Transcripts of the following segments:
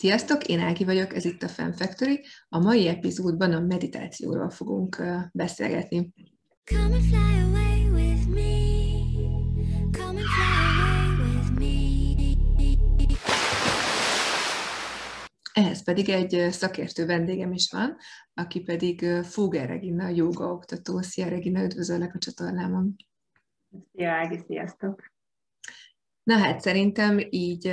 Sziasztok, én Ági vagyok, ez itt a Fan Factory. A mai epizódban a meditációról fogunk beszélgetni. Come and fly away with me. Come and fly. Ehhez pedig egy szakértő vendégem is van, aki pedig Fugger Regina, joga oktató. Szia Regina, üdvözöllek a csatornámon. Szia Ági, sziasztok! Na hát szerintem így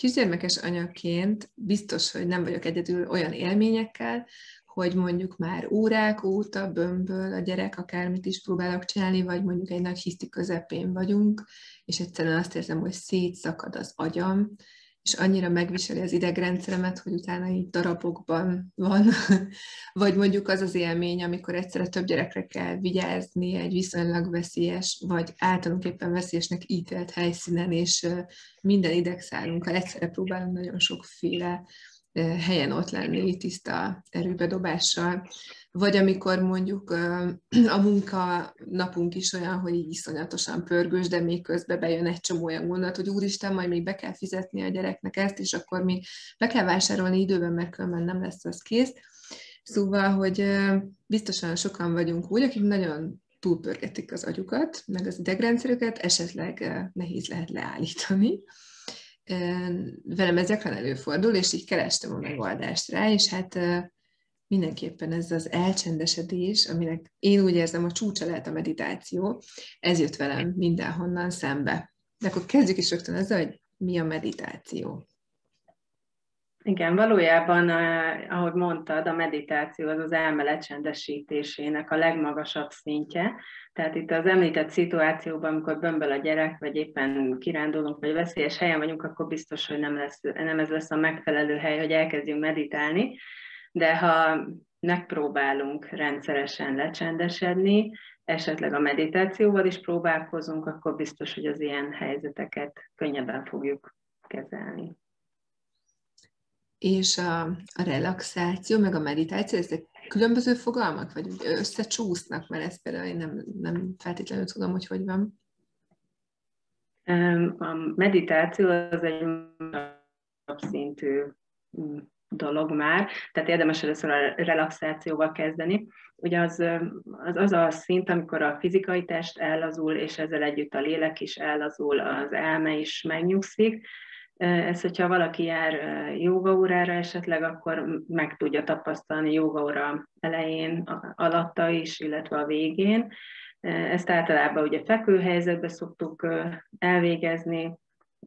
kisgyermekes anyaként biztos, hogy nem vagyok egyedül olyan élményekkel, hogy mondjuk már órák óta bömböl a gyerek, akármit is próbálok csinálni, vagy mondjuk egy nagy hiszti közepén vagyunk, és egyszerűen azt érzem, hogy szétszakad az agyam, és annyira megviseli az idegrendszeremet, hogy utána így darabokban van, vagy mondjuk az az élmény, amikor egyszerre több gyerekre kell vigyázni egy viszonylag veszélyes, vagy általánképpen veszélyesnek ítélt helyszínen, és minden idegszálunkkal egyszerre próbálunk nagyon sokféle helyen ott lenni tiszta erőbedobással, vagy amikor mondjuk a munka napunk is olyan, hogy így iszonyatosan pörgős, de még közben bejön egy csomó olyan gondolat, hogy úristen, majd még be kell fizetni a gyereknek ezt, és akkor még be kell vásárolni időben, mert különben nem lesz az kész. Szóval, hogy biztosan sokan vagyunk úgy, akik nagyon túlpörgetik az agyukat, meg az idegrendszerüket, esetleg nehéz lehet leállítani velem ez gyakran előfordul, és így kerestem a megoldást rá, és hát mindenképpen ez az elcsendesedés, aminek én úgy érzem, a csúcsa lehet a meditáció, ez jött velem mindenhonnan szembe. De akkor kezdjük is rögtön ezzel, hogy mi a meditáció. Igen, valójában, ahogy mondtad, a meditáció az az elme lecsendesítésének a legmagasabb szintje. Tehát itt az említett szituációban, amikor bömböl a gyerek, vagy éppen kirándulunk, vagy veszélyes helyen vagyunk, akkor biztos, hogy nem, lesz, nem ez lesz a megfelelő hely, hogy elkezdjünk meditálni. De ha megpróbálunk rendszeresen lecsendesedni, esetleg a meditációval is próbálkozunk, akkor biztos, hogy az ilyen helyzeteket könnyebben fogjuk kezelni és a, a relaxáció, meg a meditáció, ezek különböző fogalmak, vagy összecsúsznak, mert ezt például én nem, nem feltétlenül tudom, hogy hogy van. A meditáció az egy szintű dolog már, tehát érdemes először a relaxációval kezdeni. Ugye az, az, az a szint, amikor a fizikai test ellazul, és ezzel együtt a lélek is ellazul, az elme is megnyugszik, ez, hogyha valaki jár jogaórára esetleg, akkor meg tudja tapasztalni jogaóra elején, alatta is, illetve a végén. Ezt általában ugye fekvőhelyzetbe szoktuk elvégezni,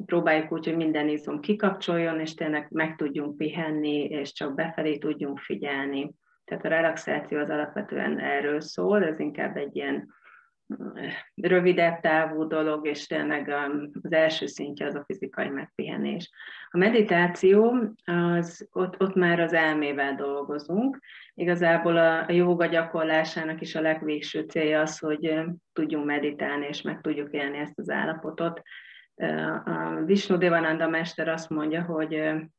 próbáljuk úgy, hogy minden izom kikapcsoljon, és tényleg meg tudjunk pihenni, és csak befelé tudjunk figyelni. Tehát a relaxáció az alapvetően erről szól, ez inkább egy ilyen rövidebb távú dolog, és tényleg um, az első szintje az a fizikai megpihenés. A meditáció, az, ott, ott már az elmével dolgozunk. Igazából a, a joga gyakorlásának is a legvégső célja az, hogy um, tudjunk meditálni, és meg tudjuk élni ezt az állapotot. A Vishnu Devananda mester azt mondja, hogy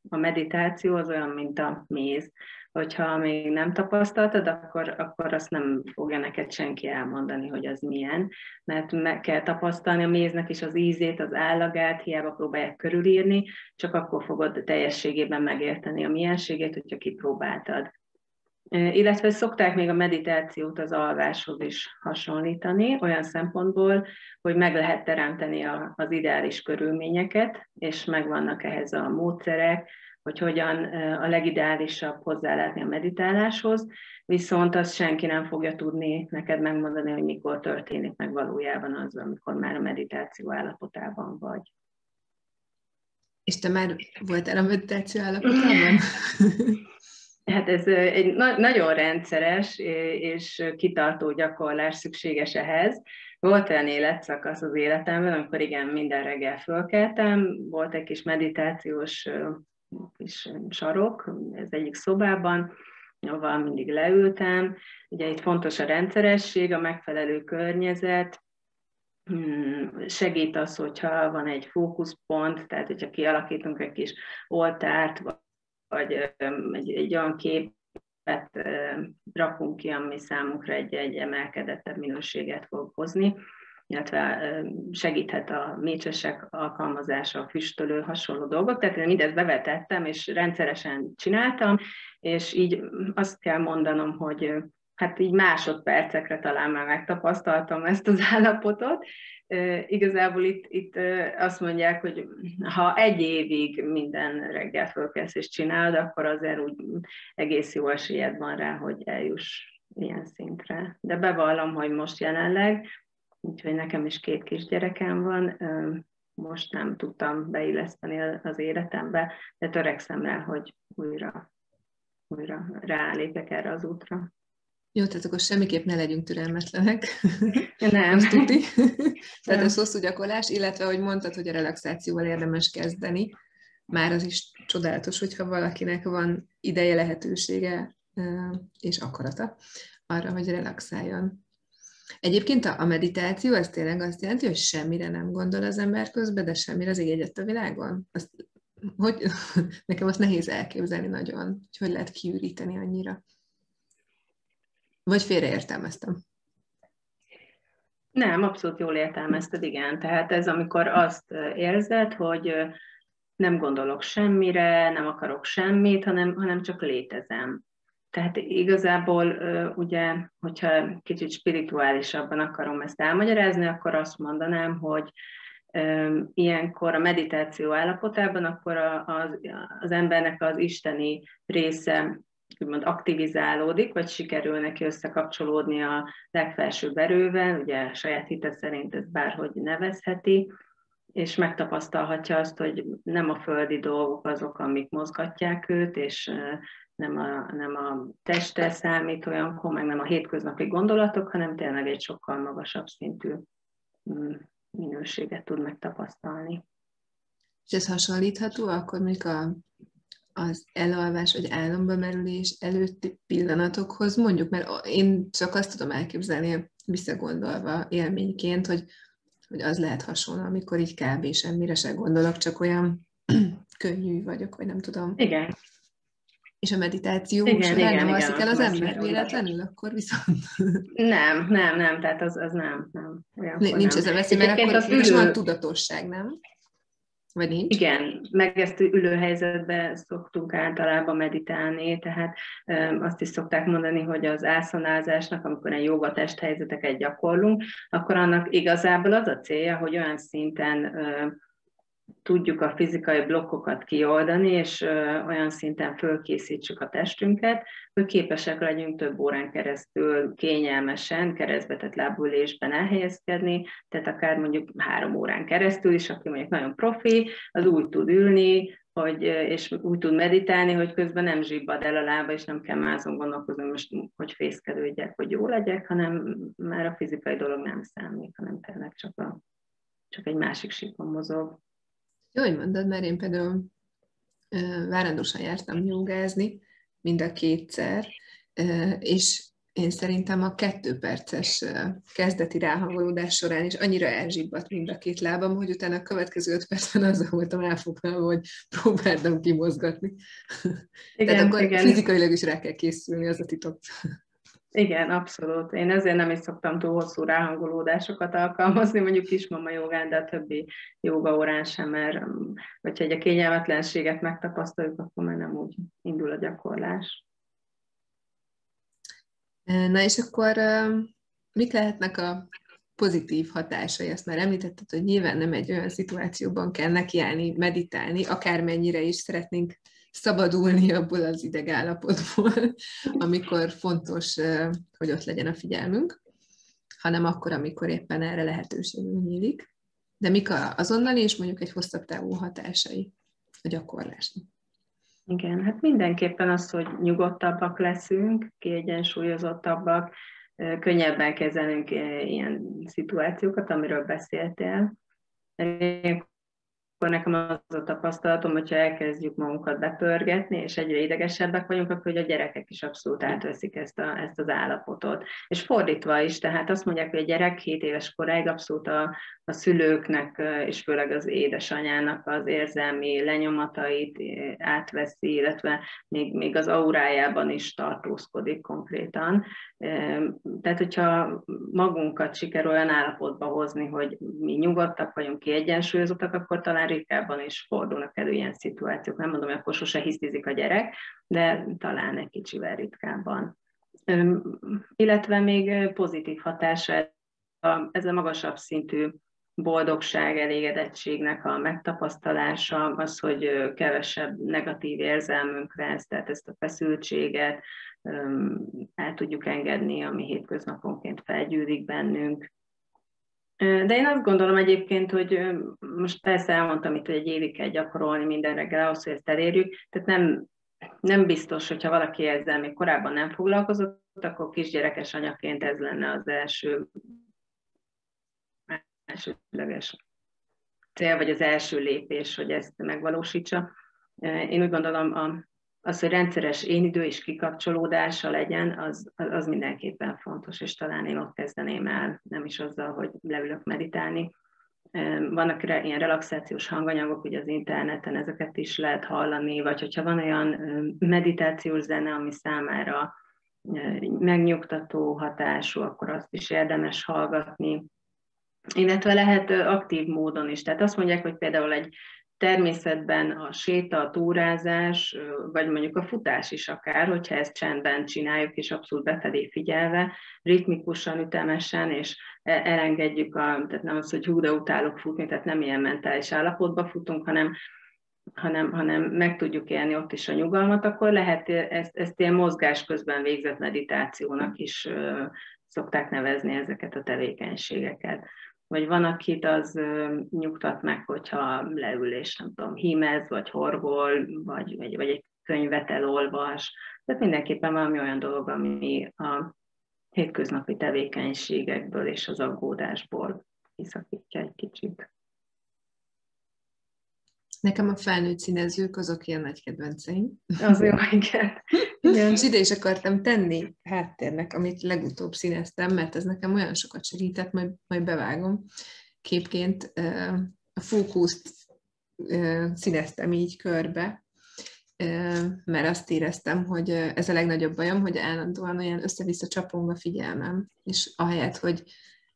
a meditáció az olyan, mint a méz hogyha még nem tapasztaltad, akkor, akkor azt nem fogja neked senki elmondani, hogy az milyen, mert meg kell tapasztalni a méznek is az ízét, az állagát, hiába próbálják körülírni, csak akkor fogod teljességében megérteni a mienségét, hogyha kipróbáltad. Illetve szokták még a meditációt az alváshoz is hasonlítani, olyan szempontból, hogy meg lehet teremteni az ideális körülményeket, és megvannak ehhez a módszerek, hogy hogyan a legideálisabb hozzálátni a meditáláshoz, viszont azt senki nem fogja tudni neked megmondani, hogy mikor történik meg valójában az, amikor már a meditáció állapotában vagy. És te már voltál a meditáció állapotában? Hát ez egy na- nagyon rendszeres és kitartó gyakorlás szükséges ehhez. Volt olyan életszakasz az életemben, amikor igen, minden reggel fölkeltem, volt egy kis meditációs kis sarok, ez egyik szobában, ahol mindig leültem. Ugye itt fontos a rendszeresség, a megfelelő környezet, hmm, segít az, hogyha van egy fókuszpont, tehát hogyha kialakítunk egy kis oltárt, vagy egy, egy olyan képet rakunk ki, ami számunkra egy, egy emelkedettebb minőséget fog hozni. illetve segíthet a mécsesek alkalmazása, a füstölő, hasonló dolgok. Tehát én mindezt bevetettem, és rendszeresen csináltam, és így azt kell mondanom, hogy hát így másodpercekre talán már megtapasztaltam ezt az állapotot. Igazából itt, itt azt mondják, hogy ha egy évig minden reggel fölkelsz és csinálod, akkor azért úgy egész jó esélyed van rá, hogy eljuss ilyen szintre. De bevallom, hogy most jelenleg, úgyhogy nekem is két kisgyerekem van, most nem tudtam beilleszteni az életembe, de törekszem rá, hogy újra, újra rálépek erre az útra. Jó, tehát akkor semmiképp ne legyünk türelmetlenek. Nem. Azt tuti. tehát ez hosszú gyakorlás, illetve, hogy mondtad, hogy a relaxációval érdemes kezdeni, már az is csodálatos, hogyha valakinek van ideje, lehetősége és akarata arra, hogy relaxáljon. Egyébként a meditáció, ez tényleg azt jelenti, hogy semmire nem gondol az ember közben, de semmire az ég a világon? Azt, hogy, nekem azt nehéz elképzelni nagyon, hogy hogy lehet kiüríteni annyira. Vagy félreértelmeztem? Nem, abszolút jól értelmezted, igen. Tehát ez amikor azt érzed, hogy nem gondolok semmire, nem akarok semmit, hanem, hanem csak létezem. Tehát igazából ugye, hogyha kicsit spirituálisabban akarom ezt elmagyarázni, akkor azt mondanám, hogy ilyenkor a meditáció állapotában, akkor az, az embernek az isteni része úgymond aktivizálódik, vagy sikerül neki összekapcsolódni a legfelsőbb erővel, ugye saját hite szerint ez bárhogy nevezheti, és megtapasztalhatja azt, hogy nem a földi dolgok azok, amik mozgatják őt, és nem a, nem a teste számít olyankor, meg nem a hétköznapi gondolatok, hanem tényleg egy sokkal magasabb szintű mm, minőséget tud megtapasztalni. És ez hasonlítható akkor mondjuk a az elalvás vagy álomba merülés előtti pillanatokhoz, mondjuk, mert én csak azt tudom elképzelni, visszagondolva élményként, hogy, hogy az lehet hasonló, amikor így kb. semmire se gondolok, csak olyan könnyű vagyok, vagy nem tudom. Igen. És a meditáció igen, során igen, nem alszik el az ember véletlenül, akkor viszont... Nem, nem, nem, tehát az, az nem. nem. Nincs nem. ez a veszély, mert akkor az ülő... van tudatosság, nem? Vagy nincs? Igen, meg ezt ülőhelyzetben szoktunk általában meditálni, tehát azt is szokták mondani, hogy az ászanázásnak, amikor egy joga testhelyzeteket gyakorlunk, akkor annak igazából az a célja, hogy olyan szinten tudjuk a fizikai blokkokat kioldani, és olyan szinten fölkészítsük a testünket, hogy képesek legyünk több órán keresztül kényelmesen, keresztbetett lábülésben elhelyezkedni, tehát akár mondjuk három órán keresztül is, aki mondjuk nagyon profi, az úgy tud ülni, hogy, és úgy tud meditálni, hogy közben nem zsibbad el a lába, és nem kell mázon gondolkozni most, hogy fészkelődjek, hogy jó legyek, hanem már a fizikai dolog nem számít, hanem tényleg csak, a, csak egy másik síkon mozog. Jó, hogy mondod, mert én például várandósan jártam jogázni, mind a kétszer, és én szerintem a kettő perces kezdeti ráhangolódás során is annyira elzsibbadt mind a két lábam, hogy utána a következő öt percben azzal voltam elfoglalva, hogy próbáltam kimozgatni. Igen, Tehát akkor igen. fizikailag is rá kell készülni, az a titok. Igen, abszolút. Én ezért nem is szoktam túl hosszú ráhangolódásokat alkalmazni, mondjuk kismama jogán, de a többi joga órán sem, mert hogyha egy a kényelmetlenséget megtapasztaljuk, akkor már nem úgy indul a gyakorlás. Na és akkor mik lehetnek a pozitív hatásai? Ezt már említetted, hogy nyilván nem egy olyan szituációban kell nekiállni, meditálni, akármennyire is szeretnénk szabadulni abból az idegállapotból, amikor fontos, hogy ott legyen a figyelmünk, hanem akkor, amikor éppen erre lehetőségünk nyílik. De mik azonnali és mondjuk egy hosszabb távú hatásai a gyakorlásnak? Igen, hát mindenképpen az, hogy nyugodtabbak leszünk, kiegyensúlyozottabbak, könnyebben kezelünk ilyen szituációkat, amiről beszéltél. Nekem az a tapasztalatom, hogyha elkezdjük magunkat bepörgetni, és egyre idegesebbek vagyunk, akkor hogy a gyerekek is abszolút átveszik ezt, a, ezt az állapotot. És fordítva is, tehát azt mondják, hogy a gyerek 7 éves koráig abszolút a, a szülőknek, és főleg az édesanyának az érzelmi lenyomatait átveszi, illetve még, még az aurájában is tartózkodik konkrétan. Tehát, hogyha magunkat sikerül olyan állapotba hozni, hogy mi nyugodtak vagyunk, kiegyensúlyozottak, akkor talán ritkábban is fordulnak elő ilyen szituációk. Nem mondom, hogy akkor sose hisztizik a gyerek, de talán egy kicsivel ritkábban. Illetve még pozitív hatása ez a magasabb szintű boldogság, elégedettségnek a megtapasztalása, az, hogy kevesebb negatív érzelmünk lesz, tehát ezt a feszültséget el tudjuk engedni, ami hétköznaponként felgyűlik bennünk. De én azt gondolom egyébként, hogy most persze elmondtam itt, hogy egy évig kell gyakorolni minden reggel ahhoz, hogy ezt elérjük, tehát nem, nem biztos, hogyha valaki ezzel még korábban nem foglalkozott, akkor kisgyerekes anyaként ez lenne az első elsődleges cél, vagy az első lépés, hogy ezt megvalósítsa. Én úgy gondolom, a, az, hogy rendszeres én idő és kikapcsolódása legyen, az, az mindenképpen fontos, és talán én ott kezdeném el, nem is azzal, hogy leülök meditálni. Vannak ilyen relaxációs hanganyagok, ugye az interneten ezeket is lehet hallani, vagy hogyha van olyan meditációs zene, ami számára megnyugtató hatású, akkor azt is érdemes hallgatni illetve lehet aktív módon is. Tehát azt mondják, hogy például egy természetben a séta, a túrázás, vagy mondjuk a futás is akár, hogyha ezt csendben csináljuk, és abszolút befelé figyelve, ritmikusan, ütemesen, és e, elengedjük, a, tehát nem az, hogy hú, de utálok futni, tehát nem ilyen mentális állapotba futunk, hanem, hanem, hanem meg tudjuk élni ott is a nyugalmat, akkor lehet ezt, ezt ilyen mozgás közben végzett meditációnak is szokták nevezni ezeket a tevékenységeket vagy van, akit az nyugtat meg, hogyha leül és nem tudom, hímez, vagy horgol, vagy, vagy, vagy egy könyvet elolvas. Tehát mindenképpen valami olyan dolog, ami a hétköznapi tevékenységekből és az aggódásból kiszakítja egy kicsit. Nekem a felnőtt színezők azok ilyen nagy kedvenceim. Az jó, igen. Igen. Ide is akartam tenni háttérnek, amit legutóbb színeztem, mert ez nekem olyan sokat segített, majd, majd bevágom képként. A fókuszt színeztem így körbe, mert azt éreztem, hogy ez a legnagyobb bajom, hogy állandóan olyan össze-vissza csapong a figyelmem, és ahelyett, hogy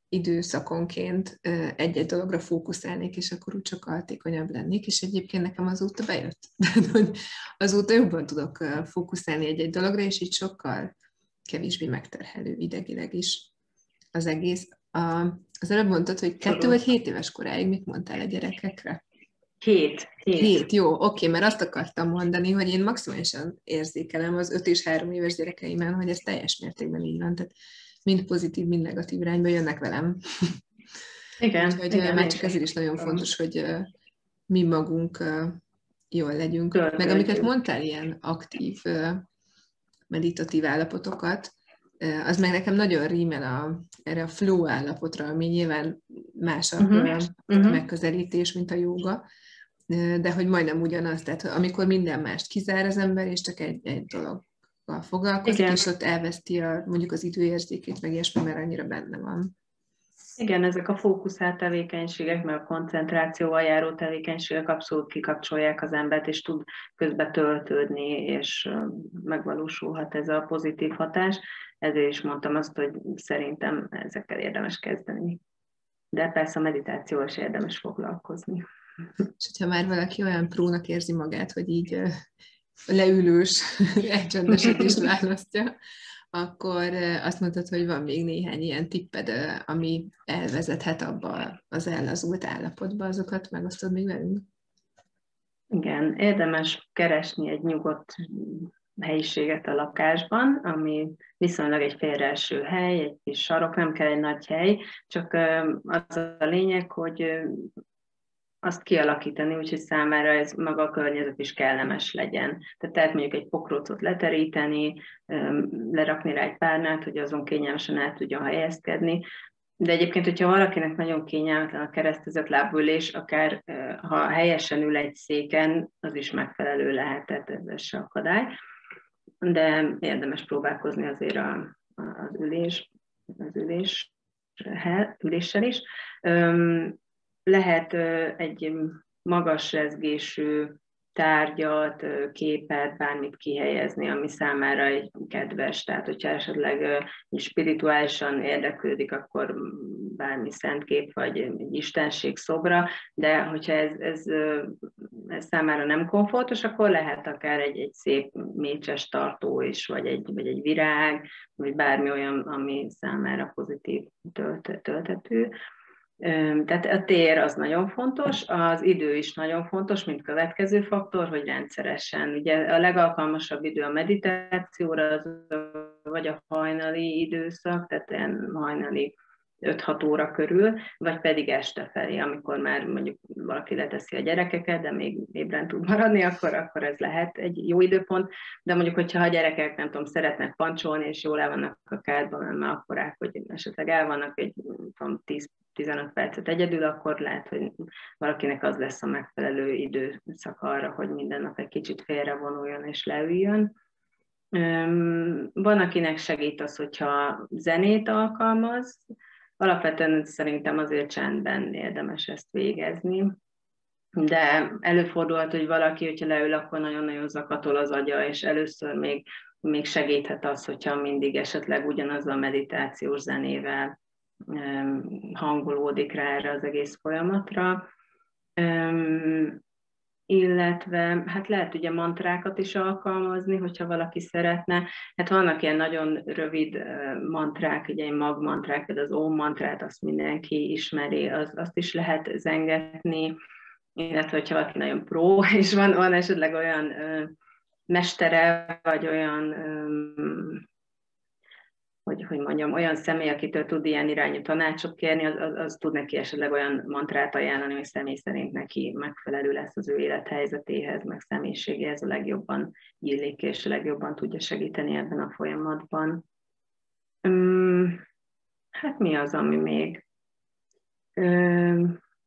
időszakonként egy-egy dologra fókuszálnék, és akkor úgy csak hatékonyabb lennék, és egyébként nekem azóta bejött. hogy azóta jobban tudok fókuszálni egy-egy dologra, és így sokkal kevésbé megterhelő idegileg is az egész. A, az előbb mondtad, hogy kettő vagy hét éves koráig mit mondtál a gyerekekre? Hét. Hét, hét jó, oké, mert azt akartam mondani, hogy én maximálisan érzékelem az öt és három éves gyerekeimen, hogy ez teljes mértékben így van. Tehát mind pozitív, mind negatív irányba jönnek velem. Igen. Úgyhogy igen, már csak ezért is nagyon fontos, hogy mi magunk jól legyünk. Töltődjük. Meg amiket mondtál, ilyen aktív, meditatív állapotokat, az meg nekem nagyon rímel a, erre a flow állapotra, ami nyilván más a uh-huh. uh-huh. megközelítés, mint a jóga, de hogy majdnem ugyanaz, tehát amikor minden mást kizár az ember, és csak egy, egy dolog foglalkozik, Igen. és ott elveszti a, mondjuk az időérzékét, meg ilyesmi, mert annyira benne van. Igen, ezek a fókuszált tevékenységek, meg a koncentrációval járó tevékenységek abszolút kikapcsolják az embert, és tud közbe töltődni, és megvalósulhat ez a pozitív hatás. Ezért is mondtam azt, hogy szerintem ezekkel érdemes kezdeni. De persze a meditációval is érdemes foglalkozni. És hogyha már valaki olyan prónak érzi magát, hogy így leülős elcsendesedést választja, akkor azt mondtad, hogy van még néhány ilyen tipped, ami elvezethet abba az ellazult állapotba, azokat megosztod még velünk? Igen, érdemes keresni egy nyugodt helyiséget a lakásban, ami viszonylag egy félreeső hely, egy kis sarok, nem kell egy nagy hely, csak az a lényeg, hogy azt kialakítani, úgyhogy számára ez maga a környezet is kellemes legyen. Tehát lehet mondjuk egy pokrócot leteríteni, lerakni rá egy párnát, hogy azon kényelmesen el tudjon helyezkedni, de egyébként, hogyha valakinek nagyon kényelmetlen a keresztezett lábülés, akár ha helyesen ül egy széken, az is megfelelő lehet, tehát ez se akadály. De érdemes próbálkozni azért a, az ülés, az ülés, üléssel is. Lehet egy magas rezgésű tárgyat, képet, bármit kihelyezni, ami számára egy kedves. Tehát, hogyha esetleg spirituálisan érdeklődik, akkor bármi szentkép vagy egy istenség szobra, de hogyha ez, ez, ez számára nem komfortos, akkor lehet akár egy, egy szép mécses tartó is, vagy egy, vagy egy virág, vagy bármi olyan, ami számára pozitív töltető. Tehát a tér az nagyon fontos, az idő is nagyon fontos, mint következő faktor, hogy rendszeresen. Ugye a legalkalmasabb idő a meditációra, az vagy a hajnali időszak, tehát ilyen hajnali 5-6 óra körül, vagy pedig este felé, amikor már mondjuk valaki leteszi a gyerekeket, de még ébren tud maradni, akkor, akkor ez lehet egy jó időpont, de mondjuk, hogyha a gyerekek, nem tudom, szeretnek pancsolni, és jól el vannak a kádban, mert már akkorák, hogy esetleg el vannak egy tudom, 10 15 percet egyedül, akkor lehet, hogy valakinek az lesz a megfelelő időszak arra, hogy minden nap egy kicsit félrevonuljon és leüljön. Van, akinek segít az, hogyha zenét alkalmaz, alapvetően szerintem azért csendben érdemes ezt végezni, de előfordulhat, hogy valaki, hogyha leül, akkor nagyon-nagyon zakatol az agya, és először még, még segíthet az, hogyha mindig esetleg ugyanaz a meditációs zenével hangolódik rá erre az egész folyamatra. Illetve hát lehet ugye mantrákat is alkalmazni, hogyha valaki szeretne. Hát vannak ilyen nagyon rövid mantrák, ugye egy magmantrák, az ó mantrát, azt mindenki ismeri, az, azt is lehet zengetni, illetve hogyha valaki nagyon pró, és van, van esetleg olyan mestere, vagy olyan hogy, hogy mondjam, olyan személy, akitől tud ilyen irányú tanácsot kérni, az, az, az tud neki esetleg olyan mantrát ajánlani, hogy személy szerint neki megfelelő lesz az ő élethelyzetéhez, meg személyiségéhez a legjobban illik, és a legjobban tudja segíteni ebben a folyamatban. Hát mi az, ami még?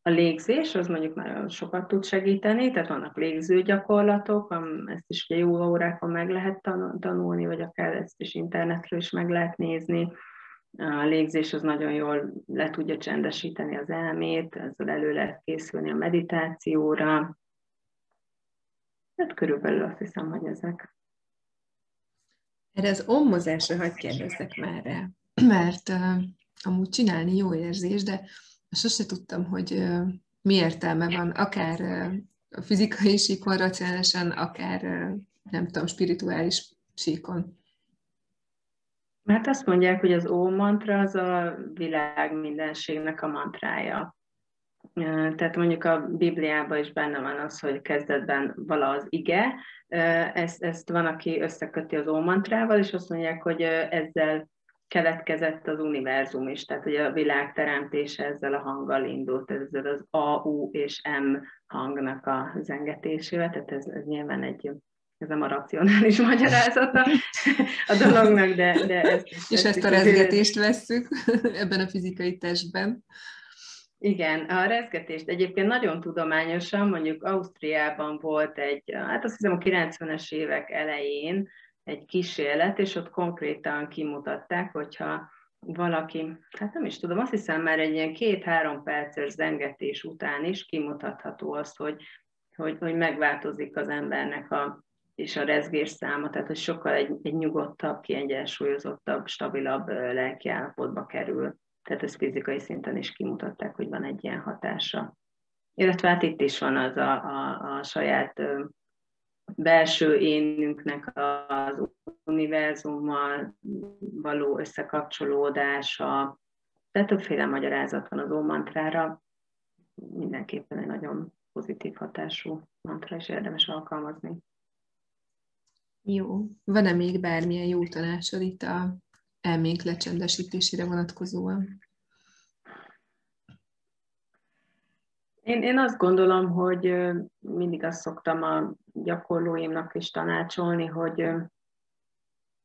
A légzés, az mondjuk már sokat tud segíteni, tehát vannak légzőgyakorlatok, ezt is jó órákon meg lehet tanulni, vagy akár ezt is internetről is meg lehet nézni. A légzés az nagyon jól le tudja csendesíteni az elmét, ezzel elő lehet készülni a meditációra. Hát körülbelül azt hiszem, hogy ezek. Erre az ommozásra hagyd kérdezzek már rá, mert uh, amúgy csinálni jó érzés, de sose tudtam, hogy mi értelme van, akár fizikai síkon racionálisan, akár nem tudom, spirituális síkon. Hát azt mondják, hogy az ó mantra az a világ mindenségnek a mantrája. Tehát mondjuk a Bibliában is benne van az, hogy kezdetben vala az ige, ezt, ezt van, aki összeköti az ó mantrával, és azt mondják, hogy ezzel keletkezett az univerzum is, tehát hogy a világ teremtése ezzel a hanggal indult, ezzel az A, U és M hangnak a zengetésével, tehát ez, ez nyilván egy ez nem a racionális magyarázata a dolognak, de, de ez, És ezt a rezgetést vesszük ebben a fizikai testben. Igen, a rezgetést egyébként nagyon tudományosan, mondjuk Ausztriában volt egy, hát azt hiszem a 90-es évek elején, egy kísérlet, és ott konkrétan kimutatták, hogyha valaki, hát nem is tudom, azt hiszem már egy ilyen két-három perces zengetés után is kimutatható az, hogy, hogy, hogy megváltozik az embernek a, és a rezgés száma, tehát hogy sokkal egy, egy nyugodtabb, kiegyensúlyozottabb, stabilabb lelki állapotba kerül. Tehát ezt fizikai szinten is kimutatták, hogy van egy ilyen hatása. Illetve hát itt is van az a, a, a saját belső énünknek az univerzummal való összekapcsolódása, de többféle magyarázat van az ómantrára, mindenképpen egy nagyon pozitív hatású mantra, és érdemes alkalmazni. Jó. Van-e még bármilyen jó tanácsod itt a elménk lecsendesítésére vonatkozóan? Én, én azt gondolom, hogy mindig azt szoktam a gyakorlóimnak is tanácsolni, hogy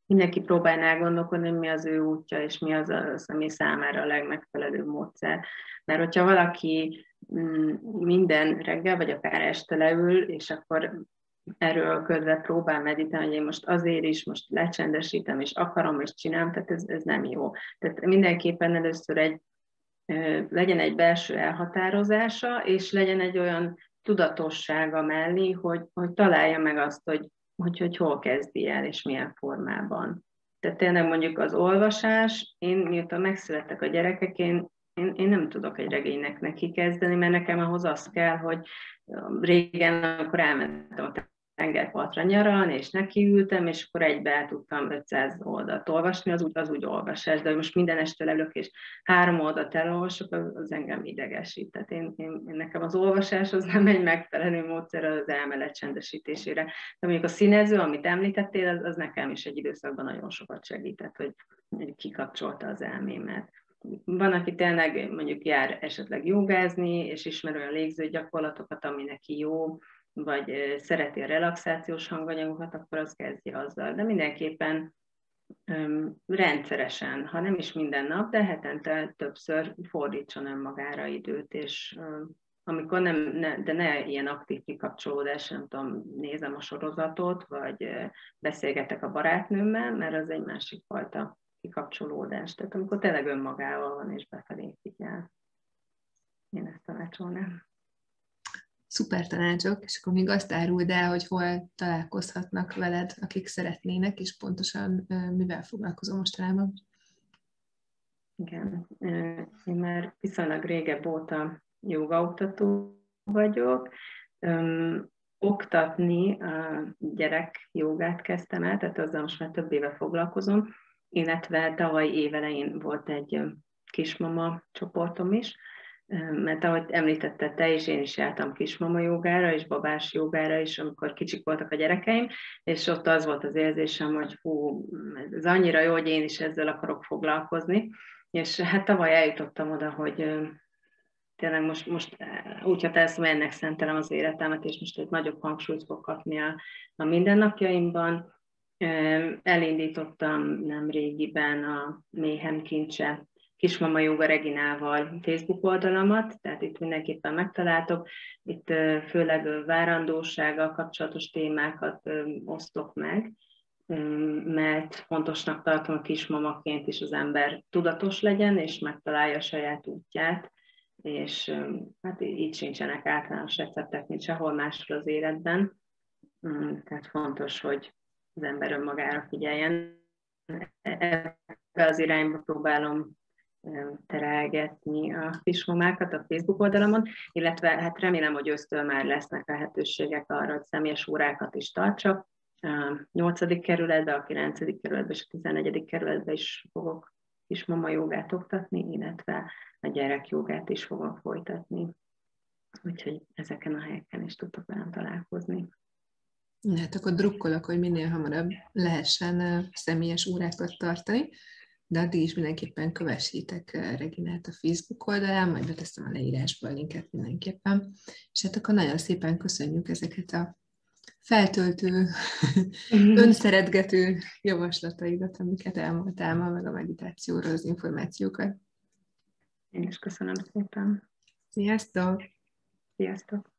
mindenki próbálná elgondolkodni, mi az ő útja, és mi az a személy számára a legmegfelelőbb módszer. Mert hogyha valaki mm, minden reggel, vagy akár este leül, és akkor erről ködve próbál meditálni, hogy én most azért is, most lecsendesítem, és akarom, és csinálom, tehát ez, ez nem jó. Tehát mindenképpen először egy, legyen egy belső elhatározása, és legyen egy olyan tudatossága mellé, hogy, hogy találja meg azt, hogy, hogy, hogy hol kezdi el, és milyen formában. Tehát tényleg mondjuk az olvasás, én miután megszülettek a gyerekek, én, én, én nem tudok egy regénynek neki kezdeni, mert nekem ahhoz az kell, hogy régen, amikor elmentem a tengerpartra nyaralni, és nekiültem, és akkor egybe el tudtam 500 oldalt olvasni, az úgy, az úgy olvasás, de most minden este lelök, és három oldalt elolvasok, az, az engem idegesít. Tehát én, én, nekem az olvasás az nem egy megfelelő módszer az elmelet csendesítésére. De mondjuk a színező, amit említettél, az, az nekem is egy időszakban nagyon sokat segített, hogy kikapcsolta az elmémet. Van, aki tényleg mondjuk jár esetleg jogázni, és ismer olyan légzőgyakorlatokat, ami neki jó, vagy szereti a relaxációs hanganyagokat, akkor az kezdje azzal. De mindenképpen rendszeresen, ha nem is minden nap, de hetente többször fordítson önmagára időt, és amikor nem, ne, de ne ilyen aktív kikapcsolódás, nem tudom, nézem a sorozatot, vagy beszélgetek a barátnőmmel, mert az egy másik fajta kikapcsolódás. Tehát amikor tényleg önmagával van és befelé figyel. Én ezt tanácsolnám szuper tanácsok, és akkor még azt áruld el, hogy hol találkozhatnak veled, akik szeretnének, és pontosan mivel foglalkozom mostanában. Igen, én már viszonylag régebb óta jogaoktató vagyok. Oktatni a gyerek jogát kezdtem el, tehát azzal most már több éve foglalkozom, illetve tavaly évelején volt egy kismama csoportom is, mert ahogy említette te is, én is jártam kismama jogára és babás jogára is, amikor kicsik voltak a gyerekeim, és ott az volt az érzésem, hogy hú, ez annyira jó, hogy én is ezzel akarok foglalkozni, és hát tavaly eljutottam oda, hogy tényleg most, most úgy határoztam, hogy ennek szentelem az életemet, és most egy nagyobb hangsúlyt fog kapni a, a mindennapjaimban. Elindítottam nem régiben a Méhem Kincse Kismama Joga Reginával Facebook oldalamat, tehát itt mindenképpen megtaláltok. Itt főleg várandósággal kapcsolatos témákat osztok meg, mert fontosnak tartom a kismamaként is az ember tudatos legyen, és megtalálja a saját útját, és hát így sincsenek általános receptek, mint sehol máshol az életben. Tehát fontos, hogy az ember önmagára figyeljen. Ebbe az irányba próbálom terelgetni a kismamákat a Facebook oldalamon, illetve hát remélem, hogy ősztől már lesznek lehetőségek arra, hogy személyes órákat is tartsak. A 8. kerületbe, a 9. kerületbe és a 11. kerületbe is fogok kismama jogát oktatni, illetve a gyerek jogát is fogok folytatni. Úgyhogy ezeken a helyeken is tudtok velem találkozni. Hát akkor drukkolok, hogy minél hamarabb lehessen személyes órákat tartani de addig is mindenképpen kövessétek eh, Reginát a Facebook oldalán, majd beteszem a leírásba a linket mindenképpen. És hát akkor nagyon szépen köszönjük ezeket a feltöltő, önszeretgető javaslataidat, amiket elmondtál ma, meg a meditációról az információkat. Én is köszönöm szépen. Sziasztok! Sziasztok!